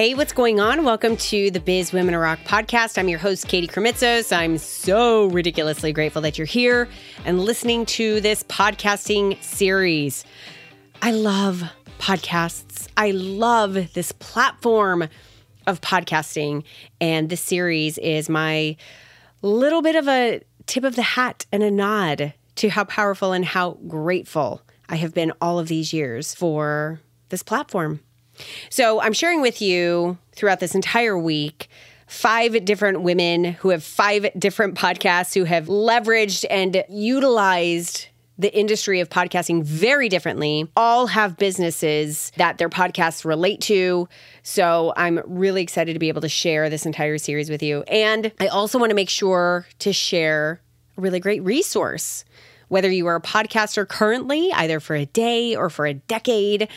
Hey, what's going on? Welcome to the Biz Women Rock podcast. I'm your host, Katie Krimitsos. I'm so ridiculously grateful that you're here and listening to this podcasting series. I love podcasts. I love this platform of podcasting. And this series is my little bit of a tip of the hat and a nod to how powerful and how grateful I have been all of these years for this platform. So I'm sharing with you throughout this entire week five different women who have five different podcasts who have leveraged and utilized the industry of podcasting very differently. All have businesses that their podcasts relate to. So I'm really excited to be able to share this entire series with you. And I also want to make sure to share a really great resource whether you are a podcaster currently, either for a day or for a decade,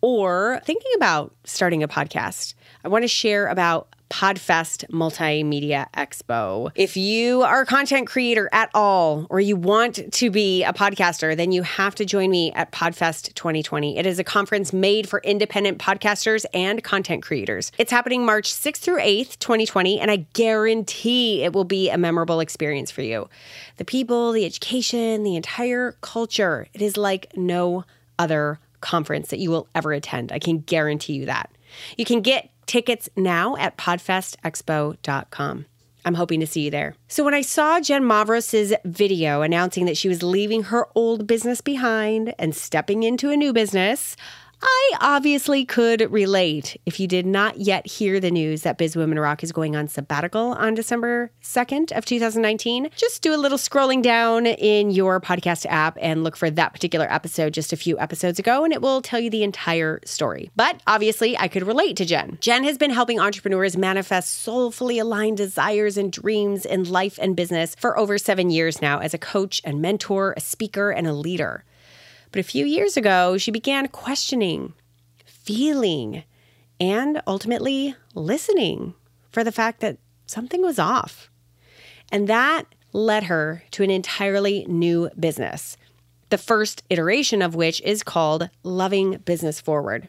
or thinking about starting a podcast, I want to share about Podfest Multimedia Expo. If you are a content creator at all, or you want to be a podcaster, then you have to join me at Podfest 2020. It is a conference made for independent podcasters and content creators. It's happening March 6th through 8th, 2020, and I guarantee it will be a memorable experience for you. The people, the education, the entire culture, it is like no other conference that you will ever attend. I can guarantee you that. You can get tickets now at podfestexpo.com. I'm hoping to see you there. So when I saw Jen Mavros's video announcing that she was leaving her old business behind and stepping into a new business, I obviously could relate. If you did not yet hear the news that Biz Women Rock is going on sabbatical on December 2nd of 2019, just do a little scrolling down in your podcast app and look for that particular episode just a few episodes ago, and it will tell you the entire story. But obviously, I could relate to Jen. Jen has been helping entrepreneurs manifest soulfully aligned desires and dreams in life and business for over seven years now as a coach and mentor, a speaker, and a leader. But a few years ago, she began questioning, feeling, and ultimately listening for the fact that something was off. And that led her to an entirely new business, the first iteration of which is called Loving Business Forward.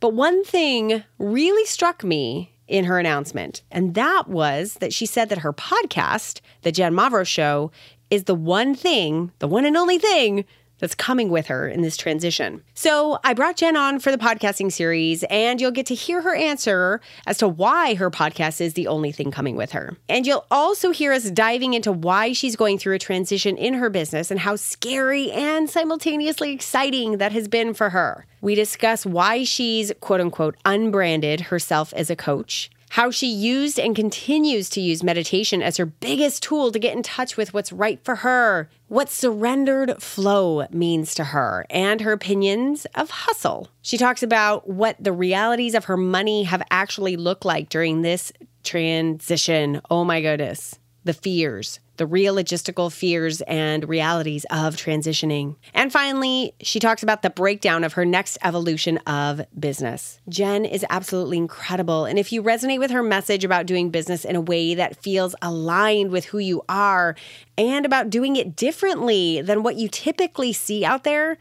But one thing really struck me in her announcement, and that was that she said that her podcast, The Jen Mavros Show, is the one thing, the one and only thing that's coming with her in this transition. So I brought Jen on for the podcasting series, and you'll get to hear her answer as to why her podcast is the only thing coming with her. And you'll also hear us diving into why she's going through a transition in her business and how scary and simultaneously exciting that has been for her. We discuss why she's quote unquote unbranded herself as a coach how she used and continues to use meditation as her biggest tool to get in touch with what's right for her, what surrendered flow means to her, and her opinions of hustle. She talks about what the realities of her money have actually looked like during this transition. Oh my goodness. The fears, the real logistical fears and realities of transitioning. And finally, she talks about the breakdown of her next evolution of business. Jen is absolutely incredible. And if you resonate with her message about doing business in a way that feels aligned with who you are and about doing it differently than what you typically see out there,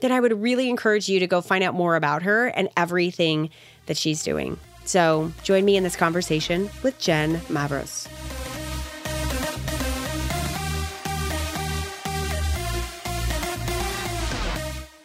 then I would really encourage you to go find out more about her and everything that she's doing. So join me in this conversation with Jen Mavros.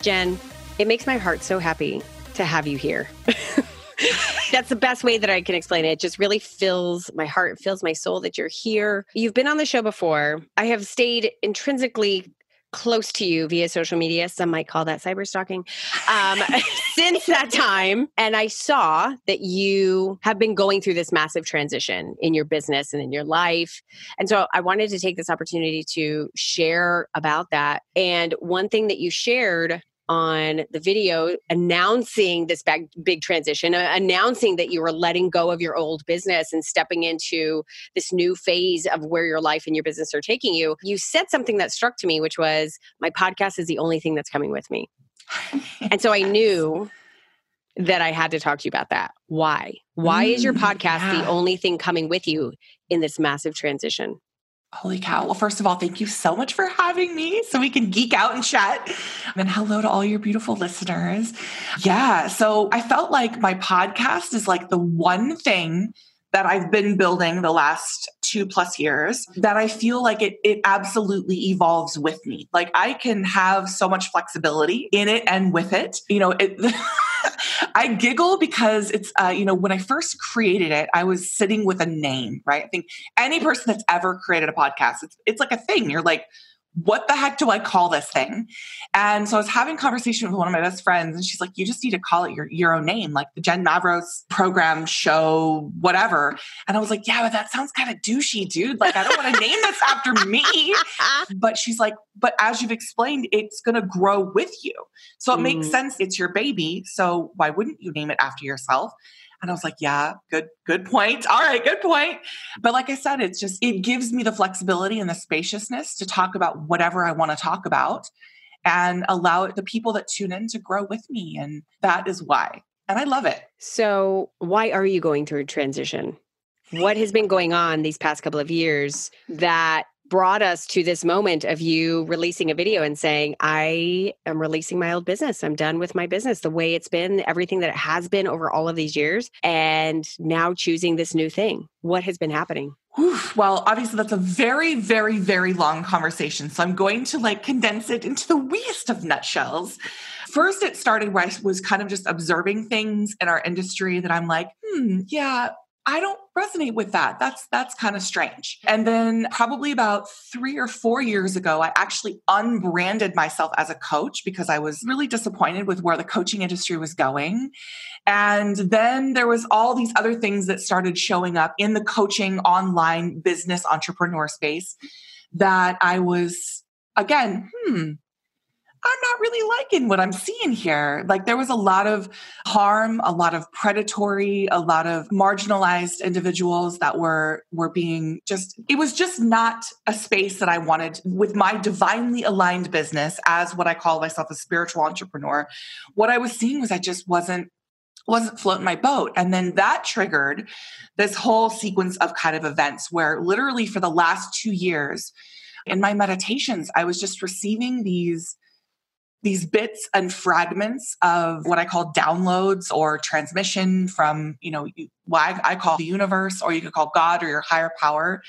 Jen, it makes my heart so happy to have you here. That's the best way that I can explain it. It just really fills my heart, fills my soul that you're here. You've been on the show before. I have stayed intrinsically close to you via social media. Some might call that cyber stalking. Um, since that time, and I saw that you have been going through this massive transition in your business and in your life. And so I wanted to take this opportunity to share about that. And one thing that you shared on the video announcing this big, big transition, uh, announcing that you were letting go of your old business and stepping into this new phase of where your life and your business are taking you, you said something that struck to me, which was, My podcast is the only thing that's coming with me. and so I knew that I had to talk to you about that. Why? Why mm, is your mm, podcast yeah. the only thing coming with you in this massive transition? Holy cow. Well, first of all, thank you so much for having me so we can geek out and chat. And hello to all your beautiful listeners. Yeah. So I felt like my podcast is like the one thing that I've been building the last two plus years that I feel like it, it absolutely evolves with me. Like I can have so much flexibility in it and with it. You know, it, I giggle because it's, uh, you know, when I first created it, I was sitting with a name, right? I think any person that's ever created a podcast, it's, it's like a thing. You're like, what the heck do I call this thing? And so I was having conversation with one of my best friends, and she's like, you just need to call it your, your own name, like the Jen Mavros program, show, whatever. And I was like, yeah, but that sounds kind of douchey, dude. Like, I don't want to name this after me. But she's like, but as you've explained, it's going to grow with you. So it mm. makes sense. It's your baby. So why wouldn't you name it after yourself? And I was like, yeah, good, good point. All right, good point. But like I said, it's just, it gives me the flexibility and the spaciousness to talk about whatever I want to talk about and allow the people that tune in to grow with me. And that is why. And I love it. So, why are you going through a transition? What has been going on these past couple of years that brought us to this moment of you releasing a video and saying, I am releasing my old business. I'm done with my business the way it's been, everything that it has been over all of these years, and now choosing this new thing. What has been happening? Well, obviously that's a very, very, very long conversation. So I'm going to like condense it into the weest of nutshells. First, it started where I was kind of just observing things in our industry that I'm like, hmm, yeah, I don't resonate with that. That's that's kind of strange. And then probably about 3 or 4 years ago, I actually unbranded myself as a coach because I was really disappointed with where the coaching industry was going. And then there was all these other things that started showing up in the coaching online business entrepreneur space that I was again, hmm, I'm not really liking what I'm seeing here. Like there was a lot of harm, a lot of predatory, a lot of marginalized individuals that were were being just it was just not a space that I wanted with my divinely aligned business as what I call myself a spiritual entrepreneur. What I was seeing was I just wasn't wasn't floating my boat. And then that triggered this whole sequence of kind of events where literally for the last 2 years in my meditations I was just receiving these these bits and fragments of what I call downloads or transmission from, you know, why I call the universe, or you could call God or your higher power.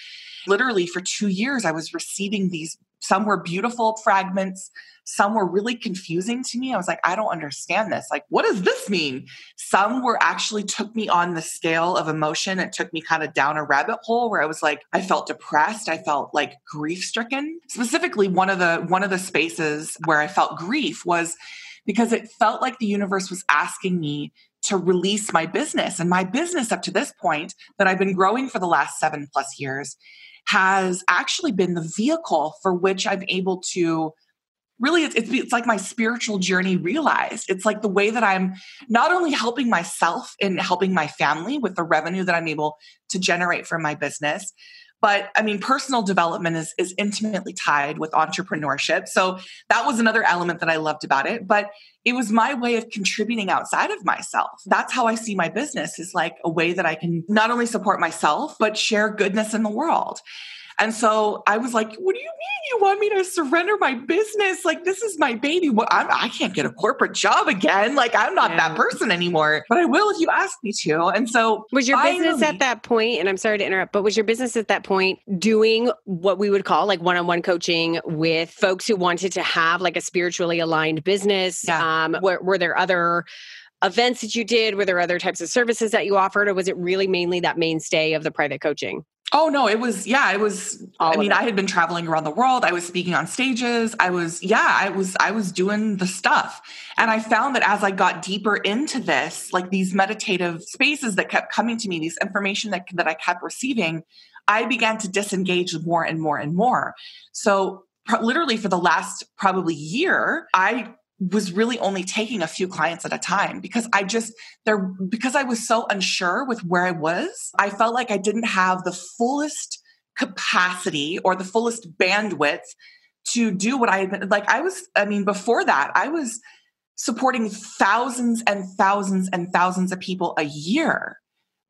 Literally, for two years, I was receiving these some were beautiful fragments. Some were really confusing to me. I was like i don't understand this. Like what does this mean? Some were actually took me on the scale of emotion. It took me kind of down a rabbit hole where i was like i felt depressed. I felt like grief stricken specifically one of the one of the spaces where i felt grief was because it felt like the universe was asking me to release my business. And my business up to this point that i've been growing for the last 7 plus years has actually been the vehicle for which I'm able to really it's, it's, it's like my spiritual journey realized. It's like the way that i'm not only helping myself and helping my family with the revenue that i'm able to generate from my business but I mean, personal development is, is intimately tied with entrepreneurship. So that was another element that I loved about it. But it was my way of contributing outside of myself. That's how I see my business is like a way that I can not only support myself, but share goodness in the world. And so I was like, what do you mean you want me to surrender my business? Like, this is my baby. Well, I'm, I can not get a corporate job again. Like, I'm not yeah. that person anymore, but I will if you ask me to. And so, was your finally, business at that point, and I'm sorry to interrupt, but was your business at that point doing what we would call like one on one coaching with folks who wanted to have like a spiritually aligned business? Yeah. Um, were, were there other events that you did? Were there other types of services that you offered, or was it really mainly that mainstay of the private coaching? Oh no, it was yeah, it was All I mean, I had been traveling around the world. I was speaking on stages. I was yeah, I was I was doing the stuff. And I found that as I got deeper into this, like these meditative spaces that kept coming to me, these information that that I kept receiving, I began to disengage more and more and more. So literally for the last probably year, I was really only taking a few clients at a time because I just there because I was so unsure with where I was. I felt like I didn't have the fullest capacity or the fullest bandwidth to do what I had been like I was I mean before that I was supporting thousands and thousands and thousands of people a year.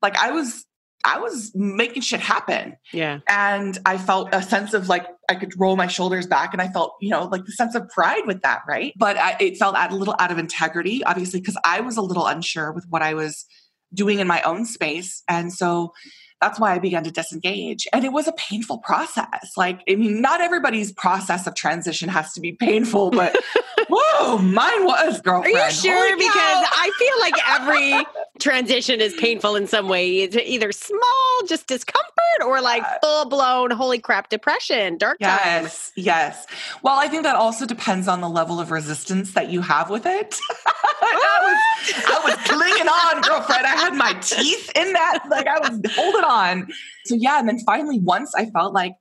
Like I was I was making shit happen. Yeah. And I felt a sense of like I could roll my shoulders back and I felt, you know, like the sense of pride with that, right? But I, it felt a little out of integrity, obviously, because I was a little unsure with what I was doing in my own space. And so that's why I began to disengage. And it was a painful process. Like, I mean, not everybody's process of transition has to be painful, but whoa, mine was, girlfriend. Are you sure? Because I feel like every transition is painful in some way. It's either small, just discomfort, or like full blown, holy crap, depression, dark yes, times. Yes. Well, I think that also depends on the level of resistance that you have with it. I, was, I was clinging on, girlfriend. I had my teeth in that. Like I was holding on. So, yeah. And then finally, once I felt like,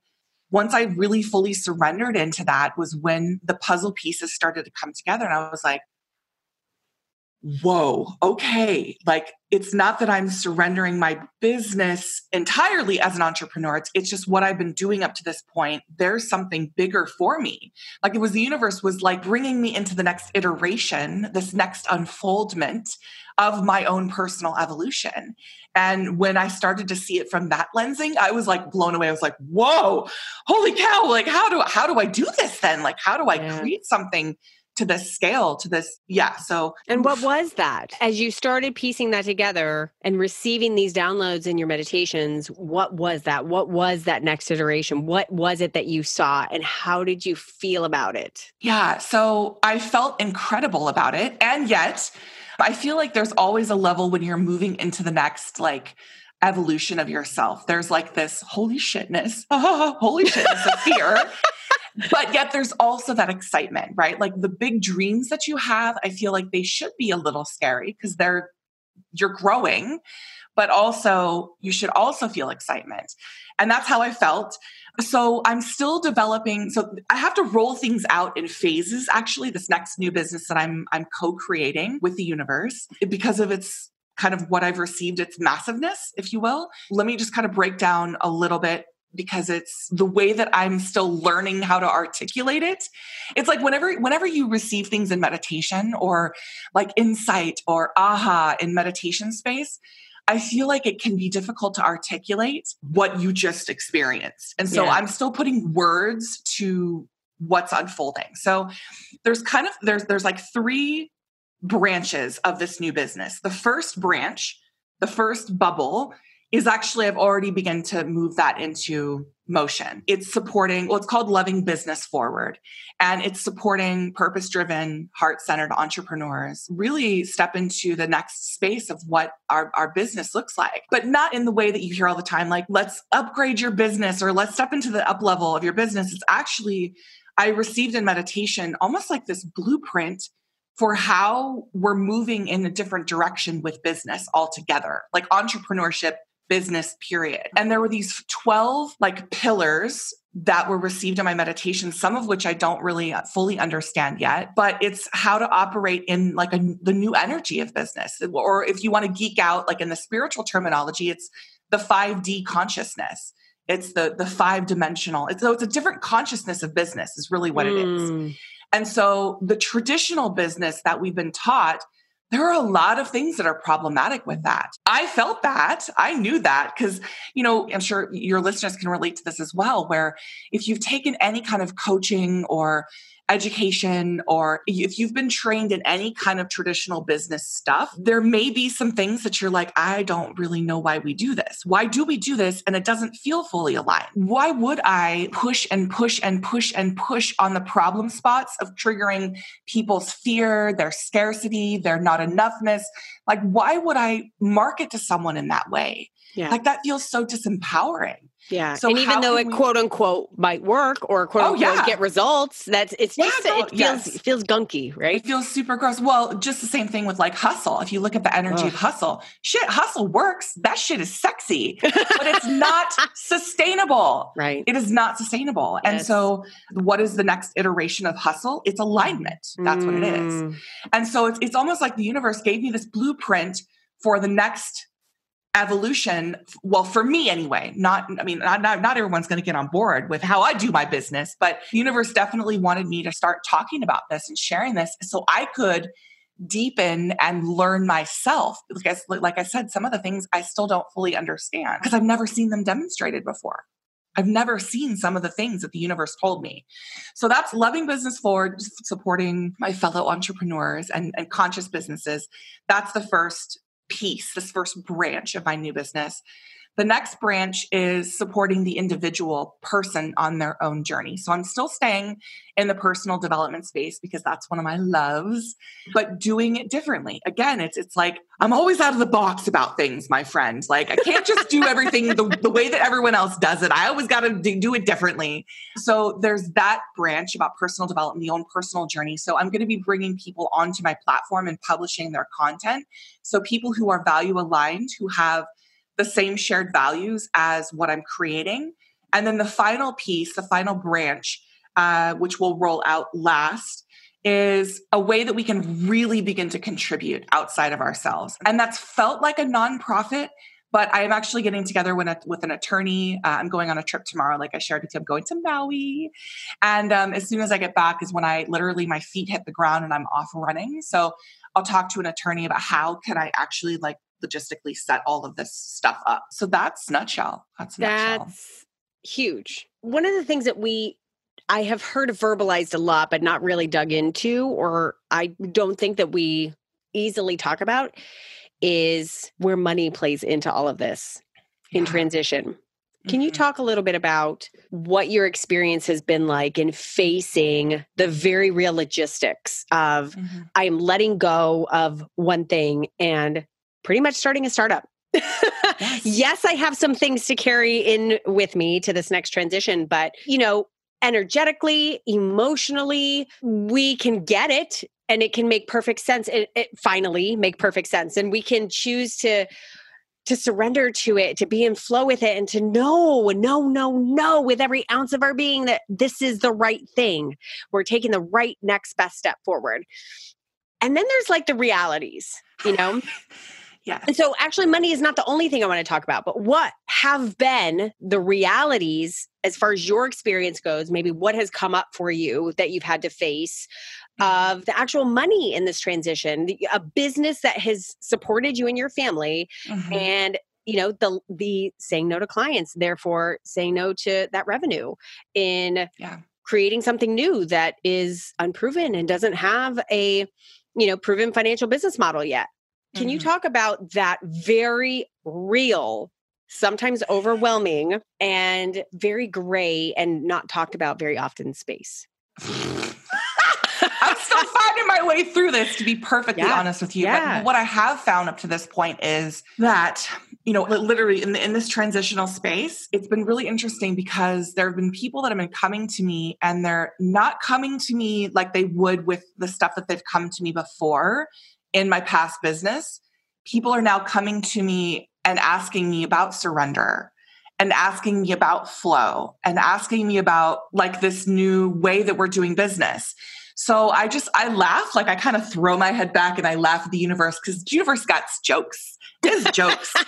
once I really fully surrendered into that was when the puzzle pieces started to come together. And I was like, whoa, okay. Like it's not that I'm surrendering my business entirely as an entrepreneur. It's, it's just what I've been doing up to this point. There's something bigger for me. Like it was the universe was like bringing me into the next iteration, this next unfoldment of my own personal evolution. And when I started to see it from that lensing, I was like blown away. I was like, whoa, holy cow. Like, how do, how do I do this then? Like, how do I yeah. create something to this scale to this yeah so and what was that? As you started piecing that together and receiving these downloads in your meditations what was that? What was that next iteration? What was it that you saw and how did you feel about it? Yeah so i felt incredible about it and yet i feel like there's always a level when you're moving into the next like evolution of yourself. There's like this holy shitness holy shitness of fear but yet there's also that excitement, right? Like the big dreams that you have, I feel like they should be a little scary because they're you're growing, but also you should also feel excitement. And that's how I felt. So I'm still developing. So I have to roll things out in phases. Actually, this next new business that I'm I'm co-creating with the universe because of its kind of what I've received, its massiveness, if you will. Let me just kind of break down a little bit because it's the way that I'm still learning how to articulate it. It's like whenever whenever you receive things in meditation or like insight or aha in meditation space, I feel like it can be difficult to articulate what you just experienced. And so yeah. I'm still putting words to what's unfolding. So there's kind of there's there's like three branches of this new business. The first branch, the first bubble is actually I've already begun to move that into motion. It's supporting, well, it's called Loving Business Forward, and it's supporting purpose driven, heart centered entrepreneurs really step into the next space of what our, our business looks like, but not in the way that you hear all the time, like, let's upgrade your business or let's step into the up level of your business. It's actually, I received in meditation almost like this blueprint for how we're moving in a different direction with business altogether, like entrepreneurship business period. And there were these 12 like pillars that were received in my meditation, some of which I don't really fully understand yet, but it's how to operate in like a, the new energy of business. Or if you want to geek out, like in the spiritual terminology, it's the 5D consciousness. It's the the five dimensional. It's so it's a different consciousness of business is really what mm. it is. Hmm. And so the traditional business that we've been taught there are a lot of things that are problematic with that. I felt that. I knew that because, you know, I'm sure your listeners can relate to this as well, where if you've taken any kind of coaching or education or if you've been trained in any kind of traditional business stuff, there may be some things that you're like, I don't really know why we do this. Why do we do this? And it doesn't feel fully aligned. Why would I push and push and push and push on the problem spots of triggering people's fear, their scarcity, their not enoughness? Like, why would I market to someone in that way? Yeah. Like that feels so disempowering. Yeah. So and even though it we... quote unquote might work or quote oh, unquote yeah. get results, that's it's just yeah, no, it feels yes. it feels gunky, right? It feels super gross. Well, just the same thing with like hustle. If you look at the energy Ugh. of hustle, shit, hustle works. That shit is sexy, but it's not sustainable. Right. It is not sustainable. Yes. And so what is the next iteration of hustle? It's alignment. That's mm. what it is. Mm. And so it's it's almost like the universe gave me this blueprint for the next evolution well for me anyway not i mean not, not, everyone's going to get on board with how i do my business but universe definitely wanted me to start talking about this and sharing this so i could deepen and learn myself. Because, like I said, some of the things I still don't fully understand because I've never seen them demonstrated before. I've never seen some of the things that the universe told me. So that's loving business forward, supporting my fellow entrepreneurs and, and conscious businesses. That's the first piece, this first branch of my new business. The next branch is supporting the individual person on their own journey. So I'm still staying in the personal development space because that's one of my loves, but doing it differently. Again, it's it's like I'm always out of the box about things, my friend. Like I can't just do everything the, the way that everyone else does it. I always got to do it differently. So there's that branch about personal development, the own personal journey. So I'm going to be bringing people onto my platform and publishing their content. So people who are value aligned, who have the same shared values as what I'm creating. And then the final piece, the final branch, uh, which will roll out last, is a way that we can really begin to contribute outside of ourselves. And that's felt like a nonprofit, but I am actually getting together with, a, with an attorney. Uh, I'm going on a trip tomorrow, like I shared with you. I'm going to Maui. And um, as soon as I get back is when I literally, my feet hit the ground and I'm off running. So I'll talk to an attorney about how can I actually like logistically set all of this stuff up. So that's nutshell. That's that's nutshell. huge. One of the things that we I have heard verbalized a lot, but not really dug into, or I don't think that we easily talk about, is where money plays into all of this in yeah. transition. Can you mm-hmm. talk a little bit about what your experience has been like in facing the very real logistics of mm-hmm. I am letting go of one thing and pretty much starting a startup. yes. yes, I have some things to carry in with me to this next transition, but you know, energetically, emotionally, we can get it and it can make perfect sense. It, it finally make perfect sense. And we can choose to to surrender to it, to be in flow with it, and to know, no, no, no, with every ounce of our being that this is the right thing. We're taking the right next best step forward. And then there's like the realities, you know? Yeah. And so actually money is not the only thing I want to talk about, but what have been the realities as far as your experience goes, maybe what has come up for you that you've had to face mm-hmm. of the actual money in this transition, the, a business that has supported you and your family mm-hmm. and you know the the saying no to clients therefore saying no to that revenue in yeah. creating something new that is unproven and doesn't have a you know proven financial business model yet can mm-hmm. you talk about that very real, sometimes overwhelming, and very gray and not talked about very often space? I'm still finding my way through this, to be perfectly yeah. honest with you. Yeah. But what I have found up to this point is that, you know, literally in, the, in this transitional space, it's been really interesting because there have been people that have been coming to me and they're not coming to me like they would with the stuff that they've come to me before in my past business, people are now coming to me and asking me about surrender and asking me about flow and asking me about like this new way that we're doing business. So I just I laugh like I kind of throw my head back and I laugh at the universe because the universe got jokes. His jokes.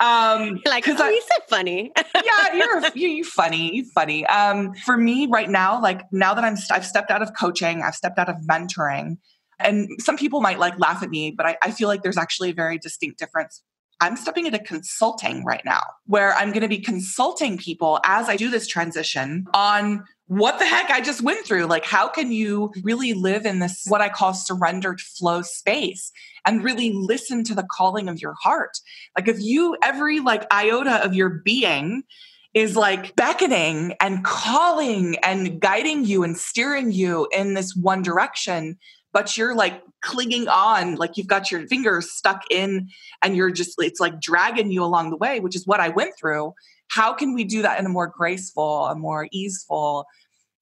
Um, like, oh, I, so funny. yeah, you're you, you funny. You funny. Um, for me right now, like now that I'm I've stepped out of coaching, I've stepped out of mentoring. And some people might like laugh at me, but I, I feel like there's actually a very distinct difference I'm stepping into consulting right now, where I'm going to be consulting people as I do this transition on what the heck I just went through. Like, how can you really live in this, what I call surrendered flow space and really listen to the calling of your heart? Like, if you, every like iota of your being, is like beckoning and calling and guiding you and steering you in this one direction but you're like clinging on, like you've got your fingers stuck in and you're just, it's like dragging you along the way, which is what I went through. How can we do that in a more graceful, a more easeful,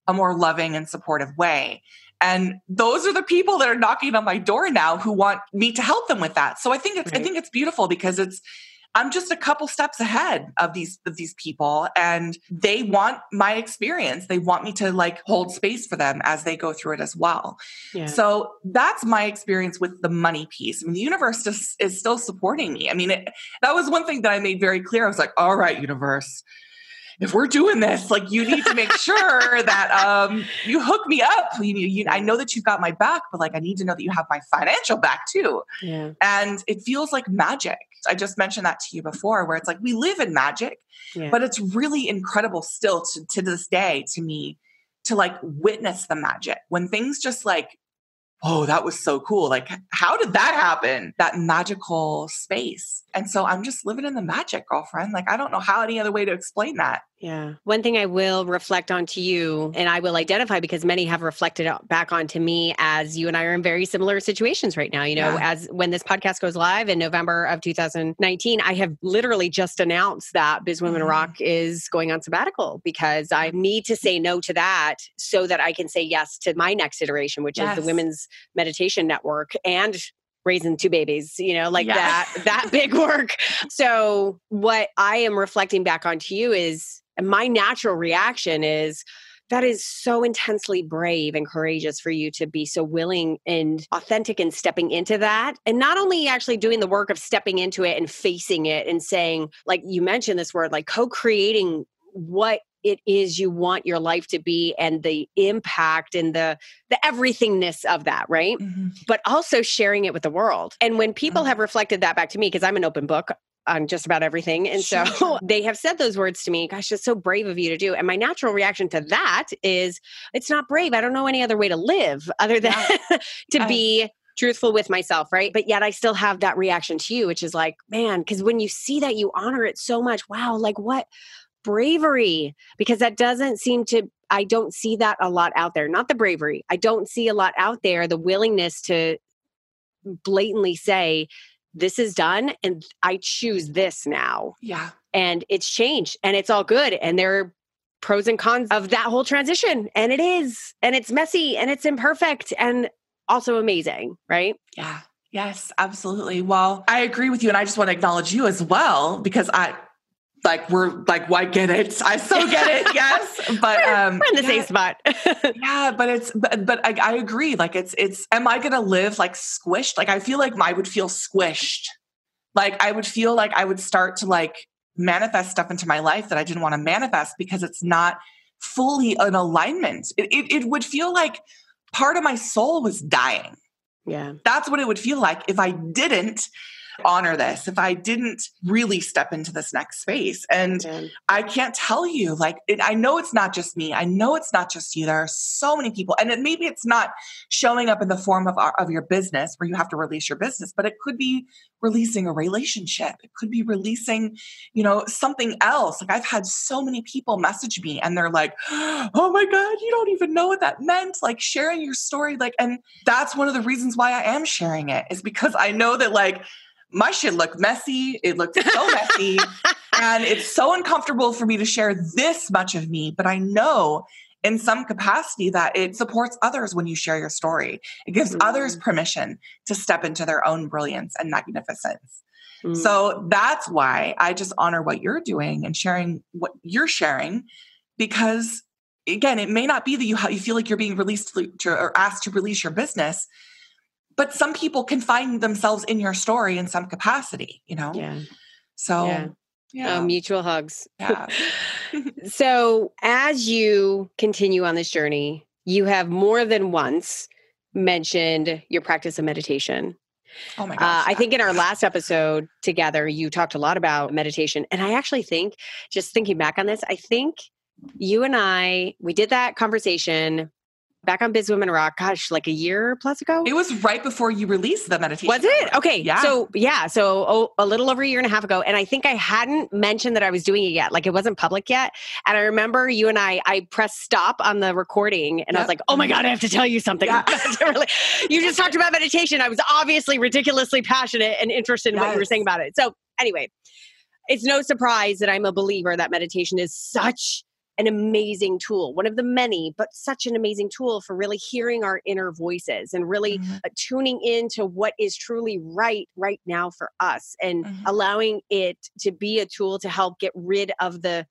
a more loving and supportive way? And those are the people that are knocking on my door now who want me to help them with that. So I think it's, right. I think it's beautiful because it's, I'm just a couple steps ahead of these of these people and they want my experience. They want me to like hold space for them as they go through it as well. Yeah. So that's my experience with the money piece. I mean, the universe just is still supporting me. I mean, it, that was one thing that I made very clear. I was like, all right, universe, if we're doing this, like you need to make sure that um, you hook me up. You, you, I know that you've got my back, but like I need to know that you have my financial back too. Yeah. And it feels like magic. I just mentioned that to you before, where it's like we live in magic, Yeah. but it's really incredible still to, to this day to me to like witness the magic. When things just like oh that was so cool. Like how did that happen? That magical space. And so i'm just living in the magic girlfriend. Like i don't know how any other way to explain that Yeah. One thing I will reflect onto you, and I will identify because many have reflected back onto me as you and I are in very similar situations right now. You know, Yeah. as when this podcast goes live in November of 2019, I have literally just announced that Biz Women Mhm. Rock is going on sabbatical because I need to say no to that so that I can say yes to my next iteration, which is the Women's Meditation Network and raising two babies you know like Yeah. that that big work so what i am reflecting back onto you is my natural reaction is that is so intensely brave and courageous for you to be so willing and authentic in stepping into that and not only actually doing the work of stepping into it and facing it and saying like you mentioned this word like co-creating what it is you want your life to be and the impact and the the everythingness of that right but also sharing it with the world. And when people Mhm. have reflected that back to me, because I'm an open book on just about everything. And so Sure, they have said those words to me, gosh, it's so brave of you to do. And my natural reaction to that is it's not brave. I don't know any other way to live other than to I- be truthful with myself, right? But yet I still have that reaction to you, which is like, man, because when you see that, you honor it so much. Wow, like what bravery, because that doesn't seem to, I don't see that a lot out there. Not the bravery. I don't see a lot out there, the willingness to blatantly say, this is done and I choose this now. yeah And it's changed and it's all good. And there are pros and cons of that whole transition. And it is. And it's messy and it's imperfect and also amazing, right? Yeah. Yes, absolutely. Well, I agree with you. And I just want to acknowledge you as well because I like we're like, why get it? I so get it. Yes. But um We're in the yeah, same spot. yeah, but it's but, but I, I agree. Like it's it's am I gonna live like squished? Like I feel like I would feel squished. Like I would feel like I would start to like manifest stuff into my life that I didn't want to manifest because it's not fully in alignment. It, it, it would feel like part of my soul was dying yeah. that's what it would feel like if I didn't honor this, if I didn't really step into this next space. And yeah. I can't tell you, like, it, I know it's not just me. I know it's not just you. There are so many people, and it, maybe it's not showing up in the form of, our, of your business where you have to release your business, but it could be releasing a relationship. It could be releasing, you know, something else. Like I've had so many people message me and they're like, oh my God, you don't even know what that meant. Like sharing your story. Like, and that's one of the reasons why I am sharing it is because I know that like my shit looked messy. It looked so messy. And it's so uncomfortable for me to share this much of me, but I know in some capacity that it supports others when you share your story. It gives others Mm. permission to step into their own brilliance and magnificence. Mm. So that's why I just honor what you're doing and sharing what you're sharing because again, it may not be that you you feel like you're being released to- or asked to release your business, but some people can find themselves in your story in some capacity, you know? yeah. So Yeah. yeah. Oh, mutual hugs. yeah. So, as you continue on this journey, you have more than once mentioned your practice of meditation. Oh my Uh, gosh. I think in our last episode together, you talked a lot about meditation. And I actually think, just thinking back on this, I think you and I, we did that conversation back on Biz Women Rock, gosh, like a year plus ago. it was right before you released the meditation. Was it? Okay. Yeah. So, yeah. So, oh, a little over a year and a half ago. And I think I hadn't mentioned that I was doing it yet. Like it wasn't public yet. And I remember you and I, I pressed stop on the recording and I was like, oh my God, I have to tell you something. Yeah. You just talked about meditation. I was obviously ridiculously passionate and interested in what you were saying about it. So, anyway, it's no surprise that I'm a believer that meditation is such an amazing tool, one of the many, but such an amazing tool for really hearing our inner voices and really Mhm. uh, tuning into what is truly right right now for us and Mhm. allowing it to be a tool to help get rid of the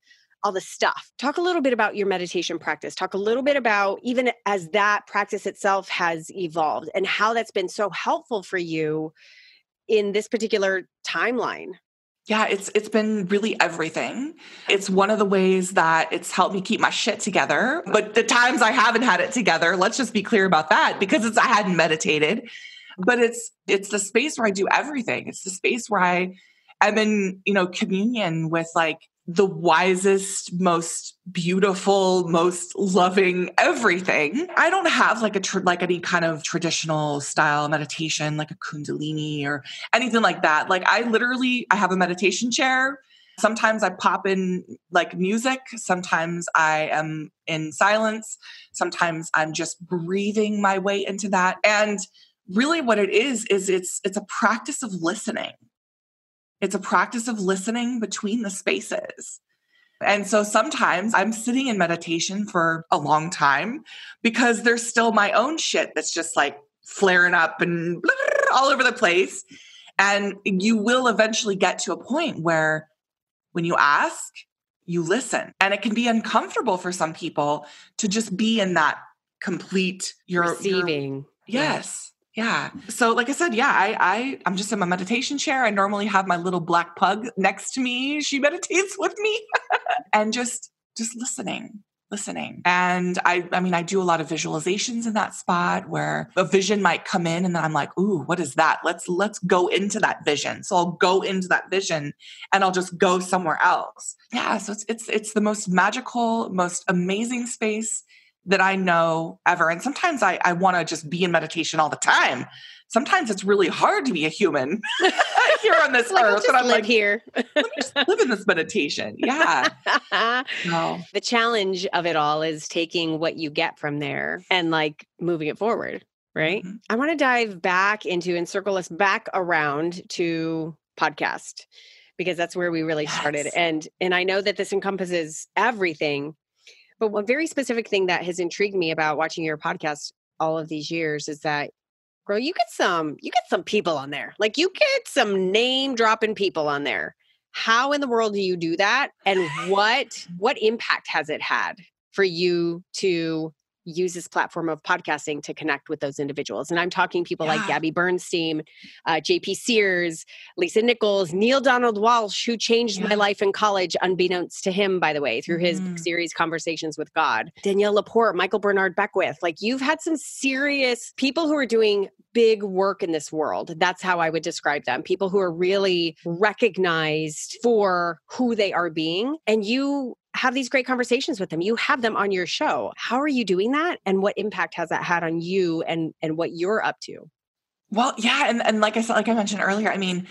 all the stuff. Talk a little bit about your meditation practice. Talk a little bit about even as that practice itself has evolved and how that's been so helpful for you in this particular timeline. Yeah, it's it's been really everything. It's one of the ways that it's helped me keep my shit together. But the times I haven't had it together, let's just be clear about that because it's I hadn't meditated. But it's it's the space where I do everything. It's the space where I am in, you know, communion with like the wisest, most beautiful, most loving everything. I don't have like a tr- like any kind of traditional style meditation, like a kundalini or anything like that. Like I literally, I have a meditation chair. Sometimes I pop in like music. Sometimes I am in silence. Sometimes I'm just breathing my way into that. And really, what it is is it's it's a practice of listening it's a practice of listening between the spaces. And so sometimes I'm sitting in meditation for a long time because there's still my own shit that's just like flaring up and all over the place. And you will eventually get to a point where when you ask, you listen. And it can be uncomfortable for some people to just be in that complete you're receiving. Yes. Yeah. So like I said, yeah, I, I I'm just in my meditation chair. I normally have my little black pug next to me. She meditates with me and just just listening listening and i i mean i do a lot of visualizations in that spot where a vision might come in and then i'm like ooh what is that let's let's go into that vision so i'll go into that vision and i'll just go somewhere else yeah so it's it's it's the most magical most amazing space that I know ever. And sometimes I, I want to just be in meditation all the time. Sometimes it's really hard to be a human here on this like, earth. And I'm like, here. let me just live in this meditation. Yeah. no. The challenge of it all is taking what you get from there and like moving it forward. Right. Mm-hmm. I want to dive back into and circle us back around to podcast because that's where we really yes. started. And and I know that this encompasses everything but one very specific thing that has intrigued me about watching your podcast all of these years is that girl, you get some you get some people on there. Like you get some name dropping people on there. How in the world do you do that? And what what impact has it had for you to use this platform of podcasting to connect with those individuals. And I'm talking people yeah. like Gabby Bernstein, uh, JP Sears, Lisa Nichols, Neale Donald Walsch, who changed yeah. my life in college, unbeknownst to him, by the way, through his mm. series Conversations with God. Danielle LaPorte, Michael Bernard Beckwith. Like you've had some serious people who are doing big work in this world. That's how I would describe them. People who are really recognized for who they are being. And you have these great conversations with them. You have them on your show. How are you doing that? And what impact has that had on you and and what you're up to? Well, yeah, and, and like I said, like I mentioned earlier, I mean,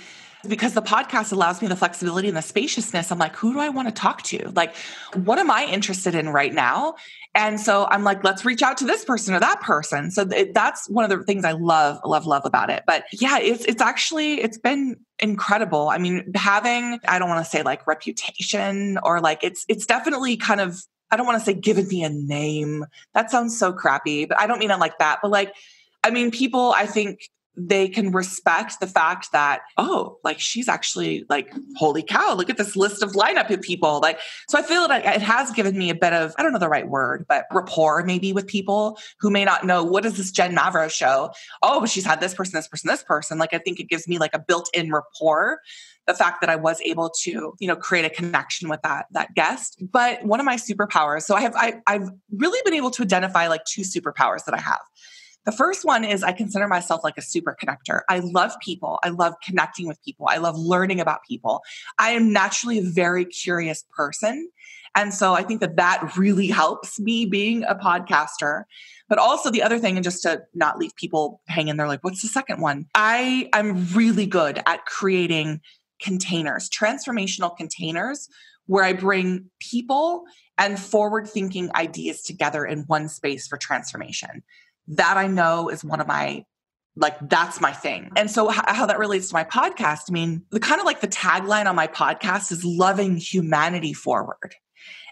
because the podcast allows me the flexibility and the spaciousness. I'm like, who do I want to talk to? Like, what am I interested in right now? And so I'm like, let's reach out to this person or that person. So it, that's one of the things I love, love, love about it. But yeah, it's it's actually it's been incredible. I mean, having I don't want to say like reputation or like it's it's definitely kind of I don't want to say given me a name. That sounds so crappy, but I don't mean it like that. But like I mean, people I think they can respect the fact that oh like she's actually like holy cow look at this list of lineup of people like so i feel like it has given me a bit of i don't know the right word but rapport maybe with people who may not know what is this jen mavros show oh but she's had this person this person this person like i think it gives me like a built-in rapport the fact that I was able to, you know, create a connection with that that guest. But one of my superpowers, so I have I, I've really been able to identify like two superpowers that I have. The first one is I consider myself like a super connector. I love people. I love connecting with people. I love learning about people. I am naturally a very curious person. And so I think that that really helps me being a podcaster. But also the other thing, and just to not leave people hanging, they're like, what's the second one? I I'm really good at creating containers, transformational containers where I bring people and forward thinking ideas together in one space for transformation that I know is one of my like that's my thing. And so how, that relates to my podcast, I mean, the kind of like the tagline on my podcast is loving humanity forward.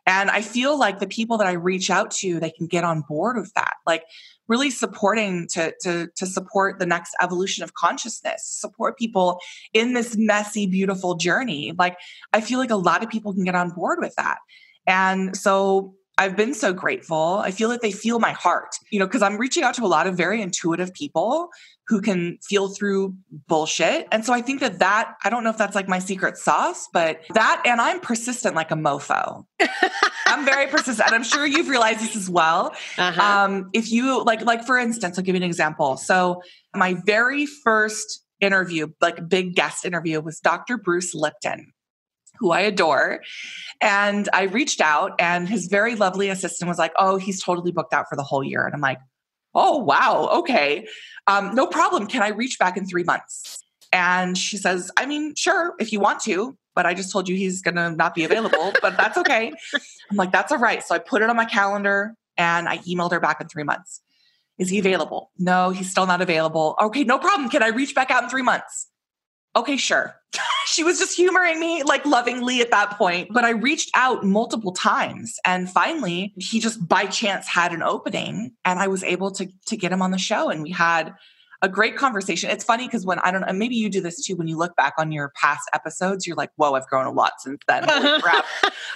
And I feel like the people that I reach out to, they can get on board with that. Like really supporting to to to support the next evolution of consciousness, support people in this messy beautiful journey. Like I feel like a lot of people can get on board with that. And so I've been so grateful. I feel that they feel my heart, you know, because I'm reaching out to a lot of very intuitive people who can feel through bullshit. And so I think that that, I don't know if that's like my secret sauce, but that, and I'm persistent like a mofo. I'm very persistent. And I'm sure you've realized this as well. Uh-huh. Um, if you like, like for instance, I'll give you an example. So my very first interview, like big guest interview was Dr. Bruce Lipton who I adore. And I reached out, and his very lovely assistant was like, Oh, he's totally booked out for the whole year. And I'm like, Oh, wow. Okay. Um, no problem. Can I reach back in three months? And she says, I mean, sure, if you want to, but I just told you he's going to not be available, but that's okay. I'm like, that's all right. So I put it on my calendar and I emailed her back in three months. Is he available? No, he's still not available. Okay, no problem. Can I reach back out in three months? Okay, sure. she was just humoring me like lovingly at that point. But I reached out multiple times and finally he just by chance had an opening and I was able to to get him on the show and we had a great conversation. It's funny because when I don't know, maybe you do this too. When you look back on your past episodes, you're like, "Whoa, I've grown a lot since then." Uh-huh. crap!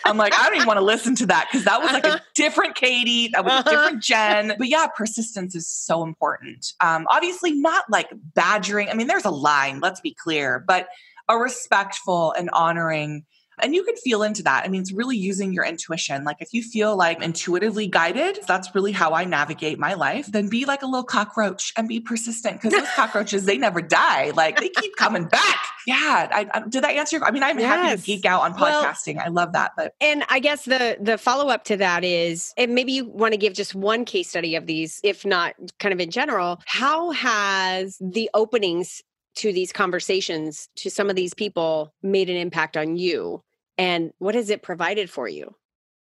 I'm like, I don't even want to listen to that because that was like a uh-huh. different Katie, that was a uh-huh. different Jen. But yeah, persistence is so important. Um, obviously, not like badgering. I mean, there's a line. Let's be clear, but a respectful and honoring and you can feel into that. I mean, it's really using your intuition. Like if you feel like intuitively guided, that's really how I navigate my life, then be like a little cockroach and be persistent because those cockroaches, they never die. Like they keep coming back. Yeah. I, I, did that answer your, I mean, I'm yes. happy to geek out on podcasting. Well, I love that. But and I guess the the follow up to that is, and maybe you want to give just one case study of these, if not kind of in general, how has the openings to these conversations to some of these people made an impact on you and what has it provided for you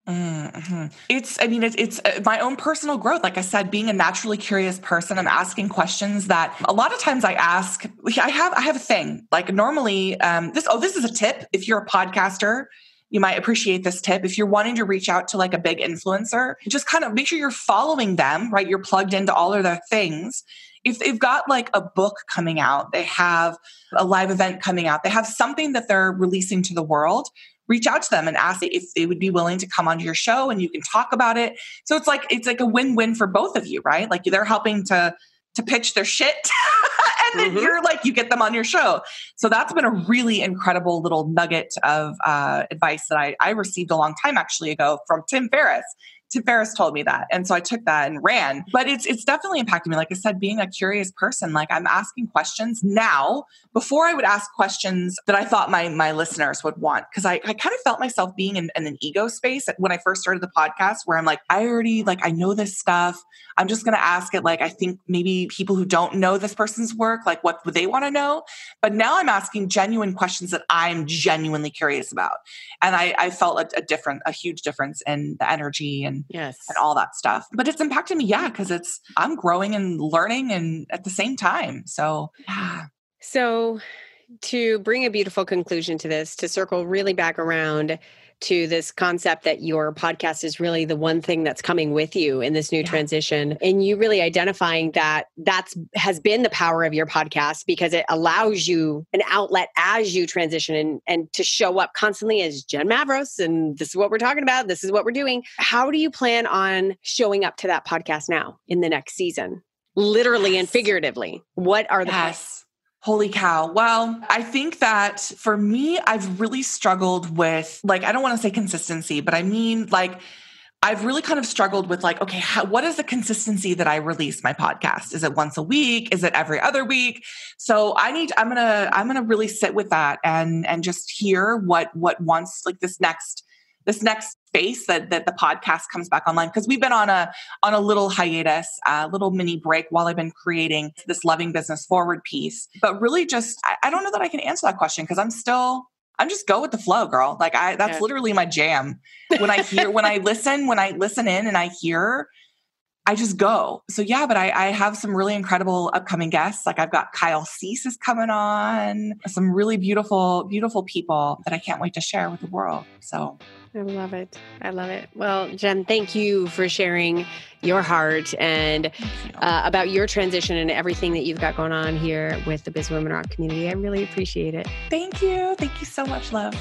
Mm-hmm. It's, I mean, it's, it's uh, my own personal growth. Like I said, being a naturally curious person, I'm asking questions that a lot of times I ask. I have, I have a thing. Like normally, um, this. Oh, this is a tip. If you're a podcaster, you might appreciate this tip. If you're wanting to reach out to like a big influencer, just kind of make sure you're following them. Right, you're plugged into all of their things, if they've got like a book coming out, they have a live event coming out, they have something that they're releasing to the world, reach out to them and ask if they would be willing to come onto your show and you can talk about it. So it's like it's like a win-win for both of you, right? Like they're helping to to pitch their shit and then mm-hmm. you're like you get them on your show so that's been a really incredible little nugget of uh, advice that I, I received a long time actually ago from tim ferriss Tim told me that. And so I took that and ran. But it's it's definitely impacted me. Like I said, being a curious person, like I'm asking questions now. Before I would ask questions that I thought my my listeners would want. Cause I, I kind of felt myself being in, in an ego space when I first started the podcast where I'm like, I already like I know this stuff. I'm just gonna ask it like I think maybe people who don't know this person's work, like what would they want to know? But now I'm asking genuine questions that I'm genuinely curious about. And I, I felt a, a different, a huge difference in the energy and yes. and all that stuff. But it's impacted me yeah because it's i'm growing and learning and at the same time so yeah. So to bring a beautiful conclusion to this to circle really back around to this concept that your podcast is really the one thing that's coming with you in this new yeah. transition and you really identifying that that's has been the power of your podcast because it allows you an outlet as you transition and, and to show up constantly as Jen Mavros and this is what we're talking about this is what we're doing how do you plan on showing up to that podcast now in the next season literally yes. and figuratively what are the yes. Holy cow. Well, I think that for me, I've really struggled with, like, I don't want to say consistency, but I mean, like, I've really kind of struggled with, like, okay, how, what is the consistency that I release my podcast? Is it once a week? Is it every other week? So I need, I'm gonna, I'm gonna really sit with that and and just hear what what wants like this next this next space that, that the podcast comes back online because we've been on a on a little hiatus a little mini break while i've been creating this loving business forward piece. But really just i, I don't know that i can answer that question because i'm still i'm just go with the flow girl. Like i that's yeah. literally my jam. When i hear when i listen when i listen in and i hear I just go. So yeah, but I, I, have some really incredible upcoming guests. Like I've got Kyle Cease is coming on, some really beautiful, beautiful people that I can't wait to share with the world. So I love it. I love it. Well, Jen, thank you for sharing your heart and uh, about your transition and everything that you've got going on here with the Biz Women Rock community. I really appreciate it. Thank you. Thank you so much, love.